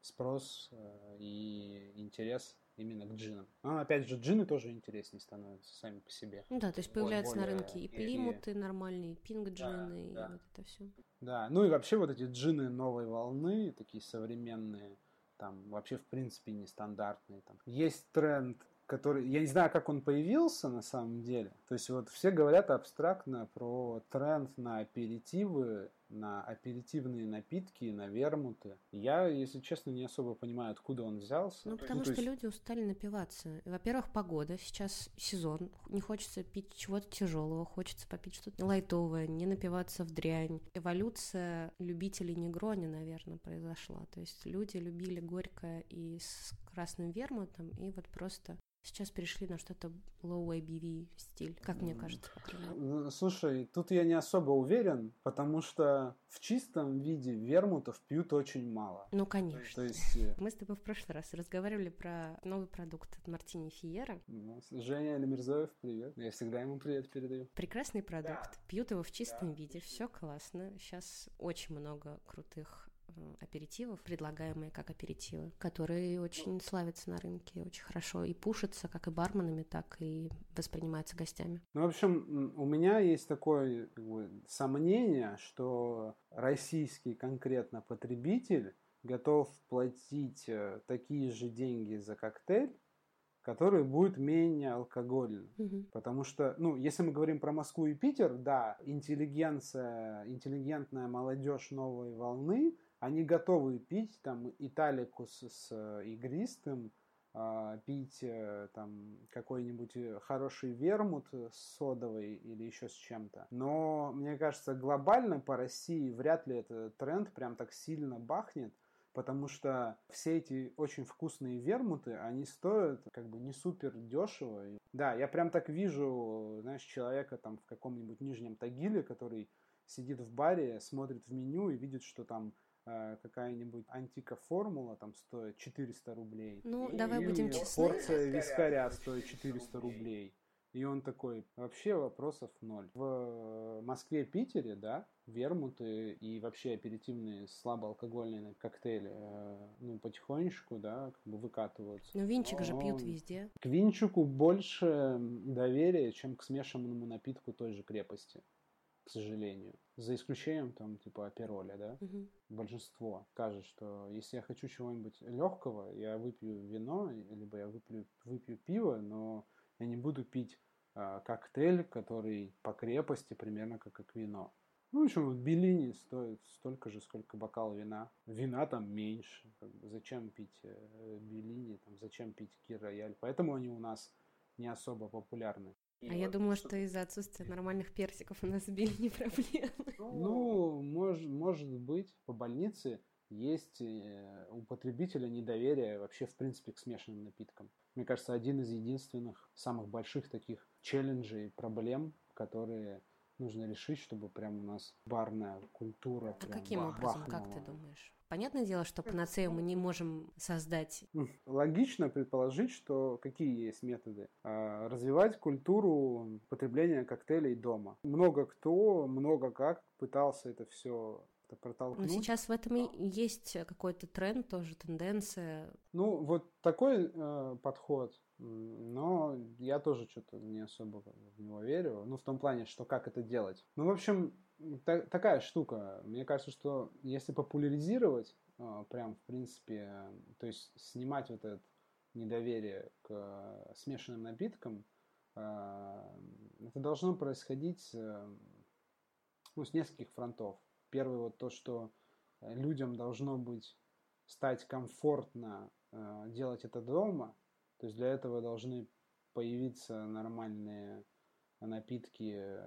спрос э, и интерес именно к джинам. Но, опять же, джины тоже интереснее становятся сами по себе. Ну да, то есть появляются более, на рынке и плимуты и... нормальные, и пинг-джины, да, и вот это все. Да, ну и вообще вот эти джины новой волны, такие современные, там вообще в принципе нестандартный. Там. Есть тренд который, я не знаю, как он появился на самом деле. То есть вот все говорят абстрактно про тренд на аперитивы, на аперитивные напитки, на вермуты. Я, если честно, не особо понимаю, откуда он взялся. Ну, потому ну, что есть... люди устали напиваться. Во-первых, погода, сейчас сезон, не хочется пить чего-то тяжелого, хочется попить что-то лайтовое, не напиваться в дрянь. Эволюция любителей негрони, наверное, произошла. То есть люди любили горькое и с красным вермутом, и вот просто Сейчас перешли на что-то low ABV стиль, как мне кажется, по слушай, тут я не особо уверен, потому что в чистом виде вермутов пьют очень мало. Ну, конечно. То есть... Э, Мы с тобой в прошлый раз разговаривали про новый продукт от Мартини Фиера. Ну, Женя Мирзоев, привет. Я всегда ему привет передаю. Прекрасный продукт. Пьют его в чистом виде, все классно. Сейчас очень много крутых аперитивов, предлагаемые как аперитивы, которые очень славятся на рынке, очень хорошо и пушатся как и барменами, так и воспринимаются гостями. Ну, в общем, у меня есть такое как бы, сомнение, что российский конкретно потребитель готов платить э, такие же деньги за коктейль, который будет менее алкогольным. Угу. Потому что, ну, если мы говорим про Москву и Питер, да, интеллигенция, интеллигентная молодежь новой волны – они готовы пить там италикус с э, игристым, а, пить э, там какой-нибудь э, хороший вермут с содовой или еще с чем-то. Но мне кажется, глобально по России вряд ли этот тренд прям так сильно бахнет, потому что все эти очень вкусные вермуты, они стоят как бы не супер дешево. Да, я прям так вижу, знаешь, человека там в каком-нибудь Нижнем Тагиле, который сидит в баре, смотрит в меню и видит, что там какая-нибудь антика формула там стоит 400 рублей. Ну, и, давай будем честны. Порция вискаря стоит 400 рублей. И он такой, вообще вопросов ноль. В Москве, Питере, да, вермуты и вообще аперитивные слабоалкогольные коктейли, э, ну, потихонечку, да, как бы выкатываются. Но винчик Но же пьют везде. К винчику больше доверия, чем к смешанному напитку той же крепости к сожалению. За исключением, там, типа, апероля, да? Угу. Большинство скажет, что если я хочу чего-нибудь легкого, я выпью вино, либо я выпью, выпью пиво, но я не буду пить э, коктейль, который по крепости примерно как, как вино. Ну, в общем, вот Беллини стоит столько же, сколько бокал вина. Вина там меньше. Как бы, зачем пить э, Беллини, там, зачем пить Кир Рояль. Поэтому они у нас не особо популярны. А я думала, что из-за отсутствия нормальных персиков у нас били не проблемы. Ну, мож, может быть, по больнице есть э, у потребителя недоверие вообще, в принципе, к смешанным напиткам. Мне кажется, один из единственных самых больших таких челленджей, проблем, которые нужно решить, чтобы прям у нас барная культура. А каким образом, как ты думаешь? Понятное дело, что панацею мы не можем создать. Логично предположить, что какие есть методы. А, развивать культуру потребления коктейлей дома. Много кто, много как пытался это все протолкнуть. Но сейчас в этом и есть какой-то тренд, тоже тенденция. Ну, вот такой э, подход, но я тоже что-то не особо в него верю. Ну, в том плане, что как это делать. Ну, в общем, та, такая штука. Мне кажется, что если популяризировать, э, прям, в принципе, то есть снимать вот это недоверие к э, смешанным напиткам, э, это должно происходить ну, с нескольких фронтов. Первый вот то, что людям должно быть стать комфортно делать это дома, то есть для этого должны появиться нормальные напитки э,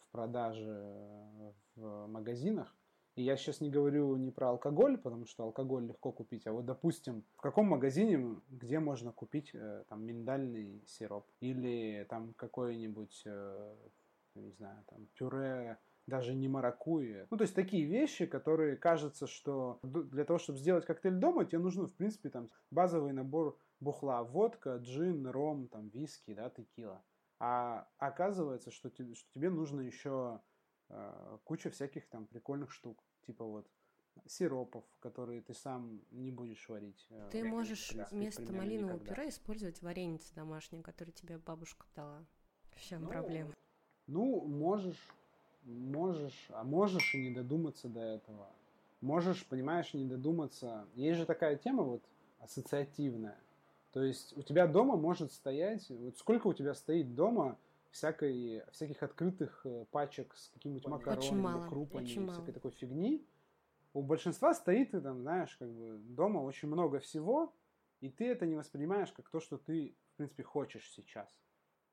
в продаже в магазинах. И я сейчас не говорю не про алкоголь, потому что алкоголь легко купить, а вот, допустим, в каком магазине, где можно купить э, там миндальный сироп или там какой-нибудь, э, не знаю, там пюре даже не маракуйя. Ну, то есть такие вещи, которые кажется, что для того, чтобы сделать коктейль дома, тебе нужно, в принципе, там базовый набор бухла, водка, джин, ром, там виски, да, текила. А оказывается, что, тебе, что тебе нужно еще э, куча всяких там прикольных штук. Типа вот сиропов, которые ты сам не будешь варить. Э, ты можешь вместо малинового никогда. пюре использовать вареницы домашние, которые тебе бабушка дала. В чем ну, проблема? Ну, можешь, можешь, а можешь и не додуматься до этого. можешь, понимаешь, не додуматься. Есть же такая тема вот ассоциативная. То есть у тебя дома может стоять, вот сколько у тебя стоит дома всякой, всяких открытых э, пачек с какими-нибудь макаронами, крупами, очень всякой мало. такой фигни. У большинства стоит, ты там, знаешь, как бы дома очень много всего, и ты это не воспринимаешь как то, что ты, в принципе, хочешь сейчас.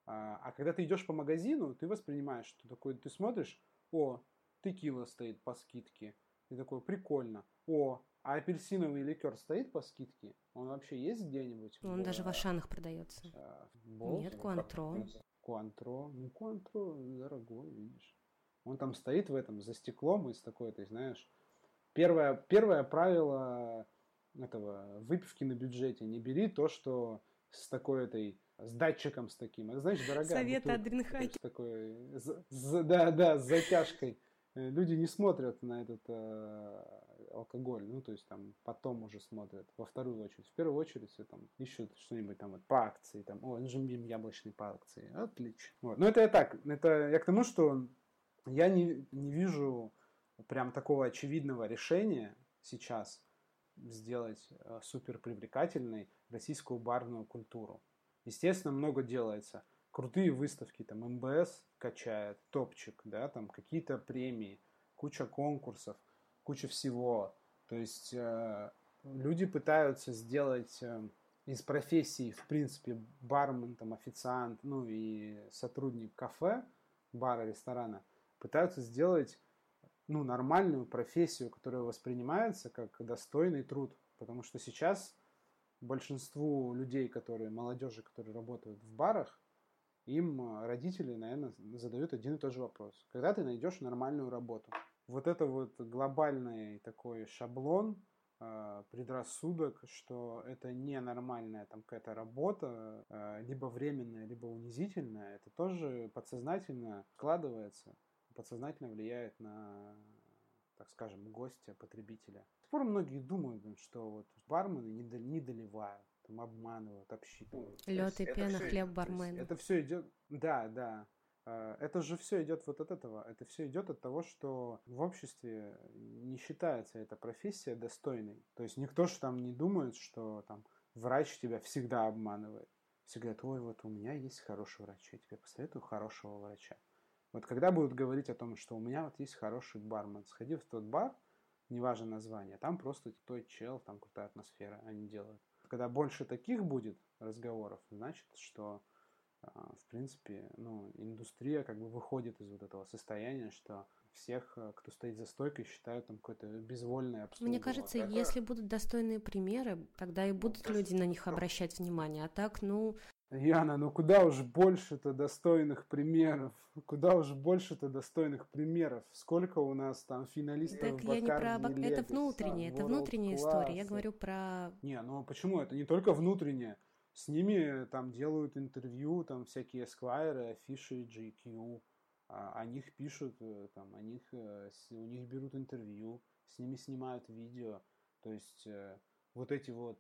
А, а когда ты идешь по магазину, ты воспринимаешь, что такое, ты смотришь, о, текила стоит по скидке. Ты такой, прикольно. О, а апельсиновый ликер стоит по скидке? Он вообще есть где-нибудь? Он в, даже в Ашанах продается. А, в Нет, Куантро. Куантро. Ну, Куантро дорогой, видишь. Он там стоит в этом, за стеклом, из такой, ты знаешь. Первое, первое правило этого выпивки на бюджете. Не бери то, что с такой этой с датчиком с таким. Это, знаешь, дорогая Совет Адренхаки. Такой, да, да, с затяжкой. Э, люди не смотрят на этот э, алкоголь, ну, то есть там потом уже смотрят, во вторую очередь. В первую очередь все там ищут что-нибудь там вот, по акции, там, о, жимбим яблочный по акции, отлично. Вот. Но это я так, это я к тому, что я не, не вижу прям такого очевидного решения сейчас сделать э, супер привлекательной российскую барную культуру. Естественно, много делается. Крутые выставки, там МБС качает, топчик, да, там какие-то премии, куча конкурсов, куча всего. То есть э, люди пытаются сделать э, из профессии, в принципе, бармен, там, официант, ну и сотрудник кафе, бара, ресторана, пытаются сделать ну, нормальную профессию, которая воспринимается как достойный труд. Потому что сейчас большинству людей, которые, молодежи, которые работают в барах, им э, родители, наверное, задают один и тот же вопрос. Когда ты найдешь нормальную работу? Вот это вот глобальный такой шаблон, э, предрассудок, что это ненормальная там какая-то работа, э, либо временная, либо унизительная, это тоже подсознательно складывается, подсознательно влияет на так скажем, гостя, потребителя. С пор многие думают, что вот бармены не, не доливают, там обманывают, обсчитывают. Лед и пена, хлеб бармена. Это все идет, да, да. А, это же все идет вот от этого. Это все идет от того, что в обществе не считается эта профессия достойной. То есть никто же там не думает, что там врач тебя всегда обманывает. Всегда, ой, вот у меня есть хороший врач, я тебе посоветую хорошего врача. Вот когда будут говорить о том, что у меня вот есть хороший бармен, сходи в тот бар, неважно название, там просто той чел, там крутая атмосфера, они делают. Когда больше таких будет разговоров, значит, что а, в принципе, ну, индустрия как бы выходит из вот этого состояния, что всех, э, кто стоит за стойкой, считают там какое-то безвольное обслуга. Мне кажется, вот если будут достойные примеры, тогда и будут люди на них обращать внимание. А так, ну, Яна, ну куда уж больше-то достойных примеров? Куда уж больше-то достойных примеров? Сколько у нас там финалистов Так я не про бак... Это внутреннее, это внутренняя история. Я говорю про... Не, ну почему? Это не только внутреннее. С ними там делают интервью, там всякие Esquire, афиши, GQ. А, о них пишут, э, там, о них, э, у них берут интервью, с ними снимают видео. То есть э, вот эти вот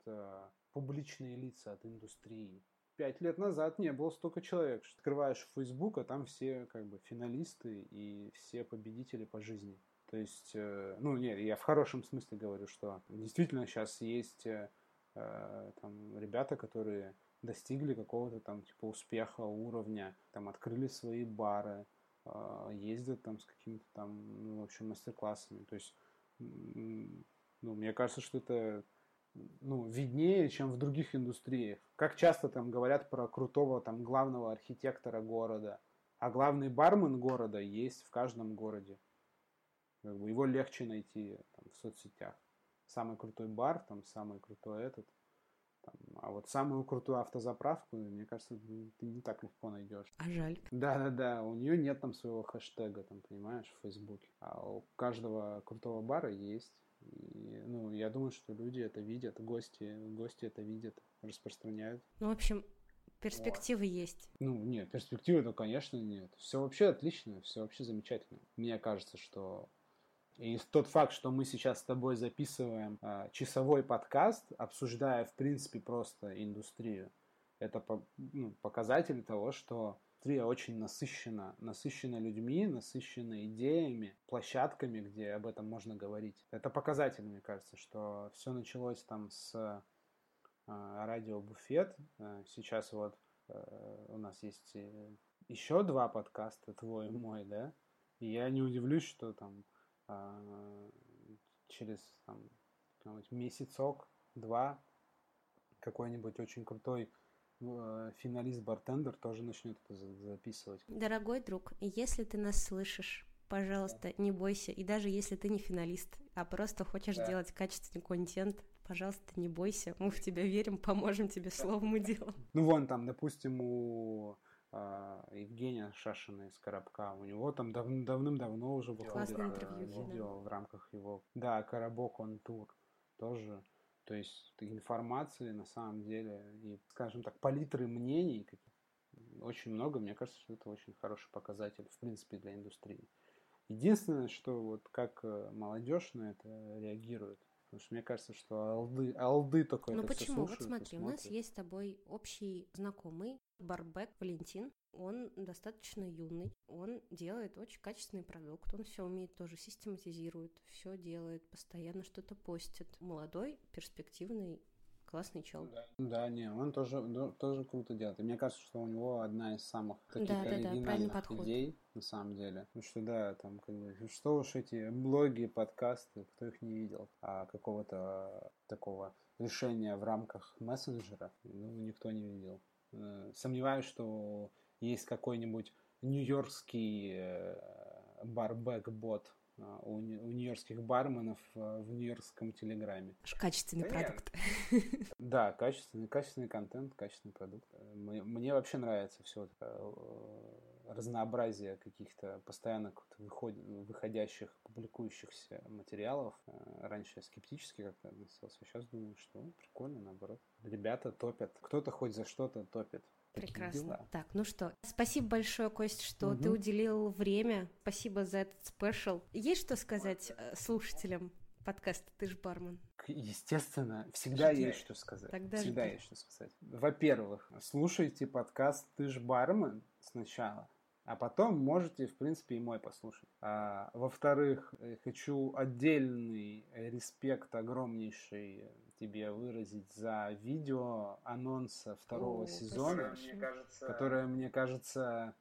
публичные лица от индустрии пять лет назад не было столько человек. Открываешь Facebook, а там все как бы финалисты и все победители по жизни. То есть, э, ну, нет, я в хорошем смысле говорю, что действительно сейчас есть э, там ребята, которые достигли какого-то там типа успеха, уровня, там открыли свои бары, э, ездят там с какими-то там, ну, в общем, мастер-классами. То есть, ну, мне кажется, что это ну, виднее, чем в других индустриях. Как часто там говорят про крутого там главного архитектора города, а главный бармен города есть в каждом городе. Как бы его легче найти там, в соцсетях. Самый крутой бар, там самый крутой этот. Там, а вот самую крутую автозаправку, мне кажется, ты не так легко найдешь. А жаль. Да-да-да, у нее нет там своего хэштега, там, понимаешь, в Фейсбуке. А у каждого крутого бара есть. И, ну, я думаю, что люди это видят, гости, гости это видят, распространяют. Ну, в общем, перспективы вот. есть. Ну, нет, перспективы-то, конечно, нет. Все вообще отлично, все вообще замечательно. Мне кажется, что и тот факт, что мы сейчас с тобой записываем э, часовой подкаст, обсуждая, в принципе, просто индустрию, это по, ну, показатель того, что индустрия очень насыщена, насыщена людьми, насыщена идеями, площадками, где об этом можно говорить. Это показатель, мне кажется, что все началось там с э, радио Буфет. Э, сейчас вот э, у нас есть еще два подкаста, твой и мой, да? И я не удивлюсь, что там через там, месяцок, два какой-нибудь очень крутой финалист-бартендер тоже начнет это записывать. Дорогой друг, если ты нас слышишь, пожалуйста, не бойся. И даже если ты не финалист, а просто хочешь да. делать качественный контент, пожалуйста, не бойся. Мы в тебя верим, поможем тебе словом и делом. Ну, вон там, допустим, у а, Евгения Шашина из Коробка. У него там дав давным-давно уже выходит э, видео в рамках его... Да, Коробок он тур тоже. То есть информации на самом деле и, скажем так, палитры мнений очень много. Мне кажется, что это очень хороший показатель, в принципе, для индустрии. Единственное, что вот как э, молодежь на это реагирует, потому что мне кажется, что алды, алды только ну это почему? Все слушают вот смотри, у нас есть с тобой общий знакомый Барбек Валентин. Он достаточно юный, он делает очень качественный продукт, он все умеет тоже систематизирует, все делает, постоянно что-то постит. Молодой, перспективный, классный чел. Да, да не, он тоже, ну, тоже круто делает. И мне кажется, что у него одна из самых каких-то да, да, оригинальных да, идей, на самом деле. Ну что да, там, как бы, что уж эти блоги, подкасты, кто их не видел, а какого-то такого решения в рамках мессенджера, ну, никто не видел. Э, сомневаюсь, что есть какой-нибудь нью-йоркский э, барбек-бот а, у, у нью-йоркских барменов э, в нью-йоркском телеграме. Качественный да продукт. Да, качественный, качественный контент, качественный продукт. Мне, мне вообще нравится все это разнообразие каких-то постоянно выход, выходящих, публикующихся материалов. Раньше я скептически как-то относился, сейчас думаю, что прикольно, наоборот. Ребята топят. Кто-то хоть за что-то топит. Прекрасно. Так, ну что, спасибо большое, Кость, что угу. ты уделил время. Спасибо за этот спешл. Есть что сказать э, слушателям подкаста «Ты ж бармен»? Естественно, всегда Жди. есть что сказать. Тогда всегда жди. есть что сказать. Во-первых, слушайте подкаст «Ты ж бармен» сначала. А потом можете, в принципе, и мой послушать. А, во-вторых, э, хочу отдельный респект огромнейший тебе выразить за видео анонса второго О, сезона, мне кажется... которое, мне кажется,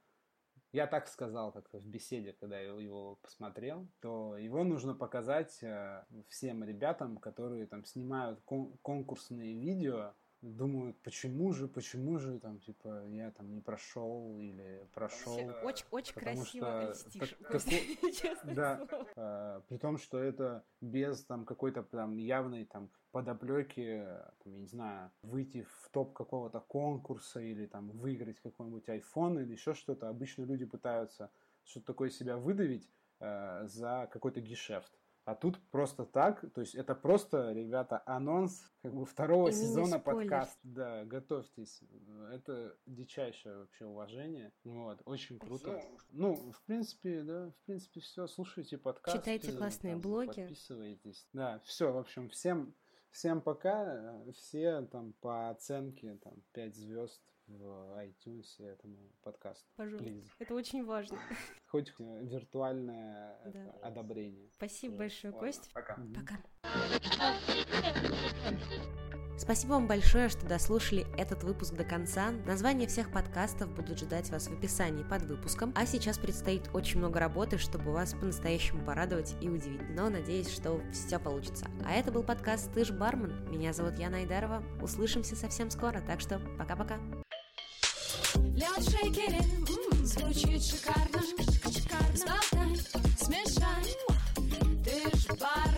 я так сказал как в беседе, когда я его посмотрел, то его нужно показать э, всем ребятам, которые там снимают кон- конкурсные видео думают, почему же, почему же, там, типа, я там не прошел или прошел. Очень, очень красиво что, льстишь, так, честно Да, а, при том, что это без там какой-то прям явной там подоплеки, там, я не знаю, выйти в топ какого-то конкурса или там выиграть какой-нибудь iPhone или еще что-то. Обычно люди пытаются что-то такое себя выдавить э, за какой-то гешефт. А тут просто так, то есть это просто, ребята, анонс как бы второго И сезона подкаста. Да, готовьтесь. Это дичайшее вообще уважение. Вот, очень круто. Спасибо. Ну, в принципе, да, в принципе, все. Слушайте подкаст. Читайте классные там, блоги. Подписывайтесь. Да, все, в общем, всем, всем пока. Все там по оценке там 5 звезд в iTunes этому подкасту. Пожалуйста. Please. Это очень важно. Хоть виртуальное да. одобрение. Спасибо большое, Ладно. Кость. Пока. Пока. Спасибо вам большое, что дослушали этот выпуск до конца. Название всех подкастов будет ждать вас в описании под выпуском. А сейчас предстоит очень много работы, чтобы вас по-настоящему порадовать и удивить. Но надеюсь, что все получится. А это был подкаст «Ты ж бармен». Меня зовут Яна Айдарова. Услышимся совсем скоро, так что пока-пока. Лед в шейкере звучит шикарно. Шикарно. Смешай, ты ж бар.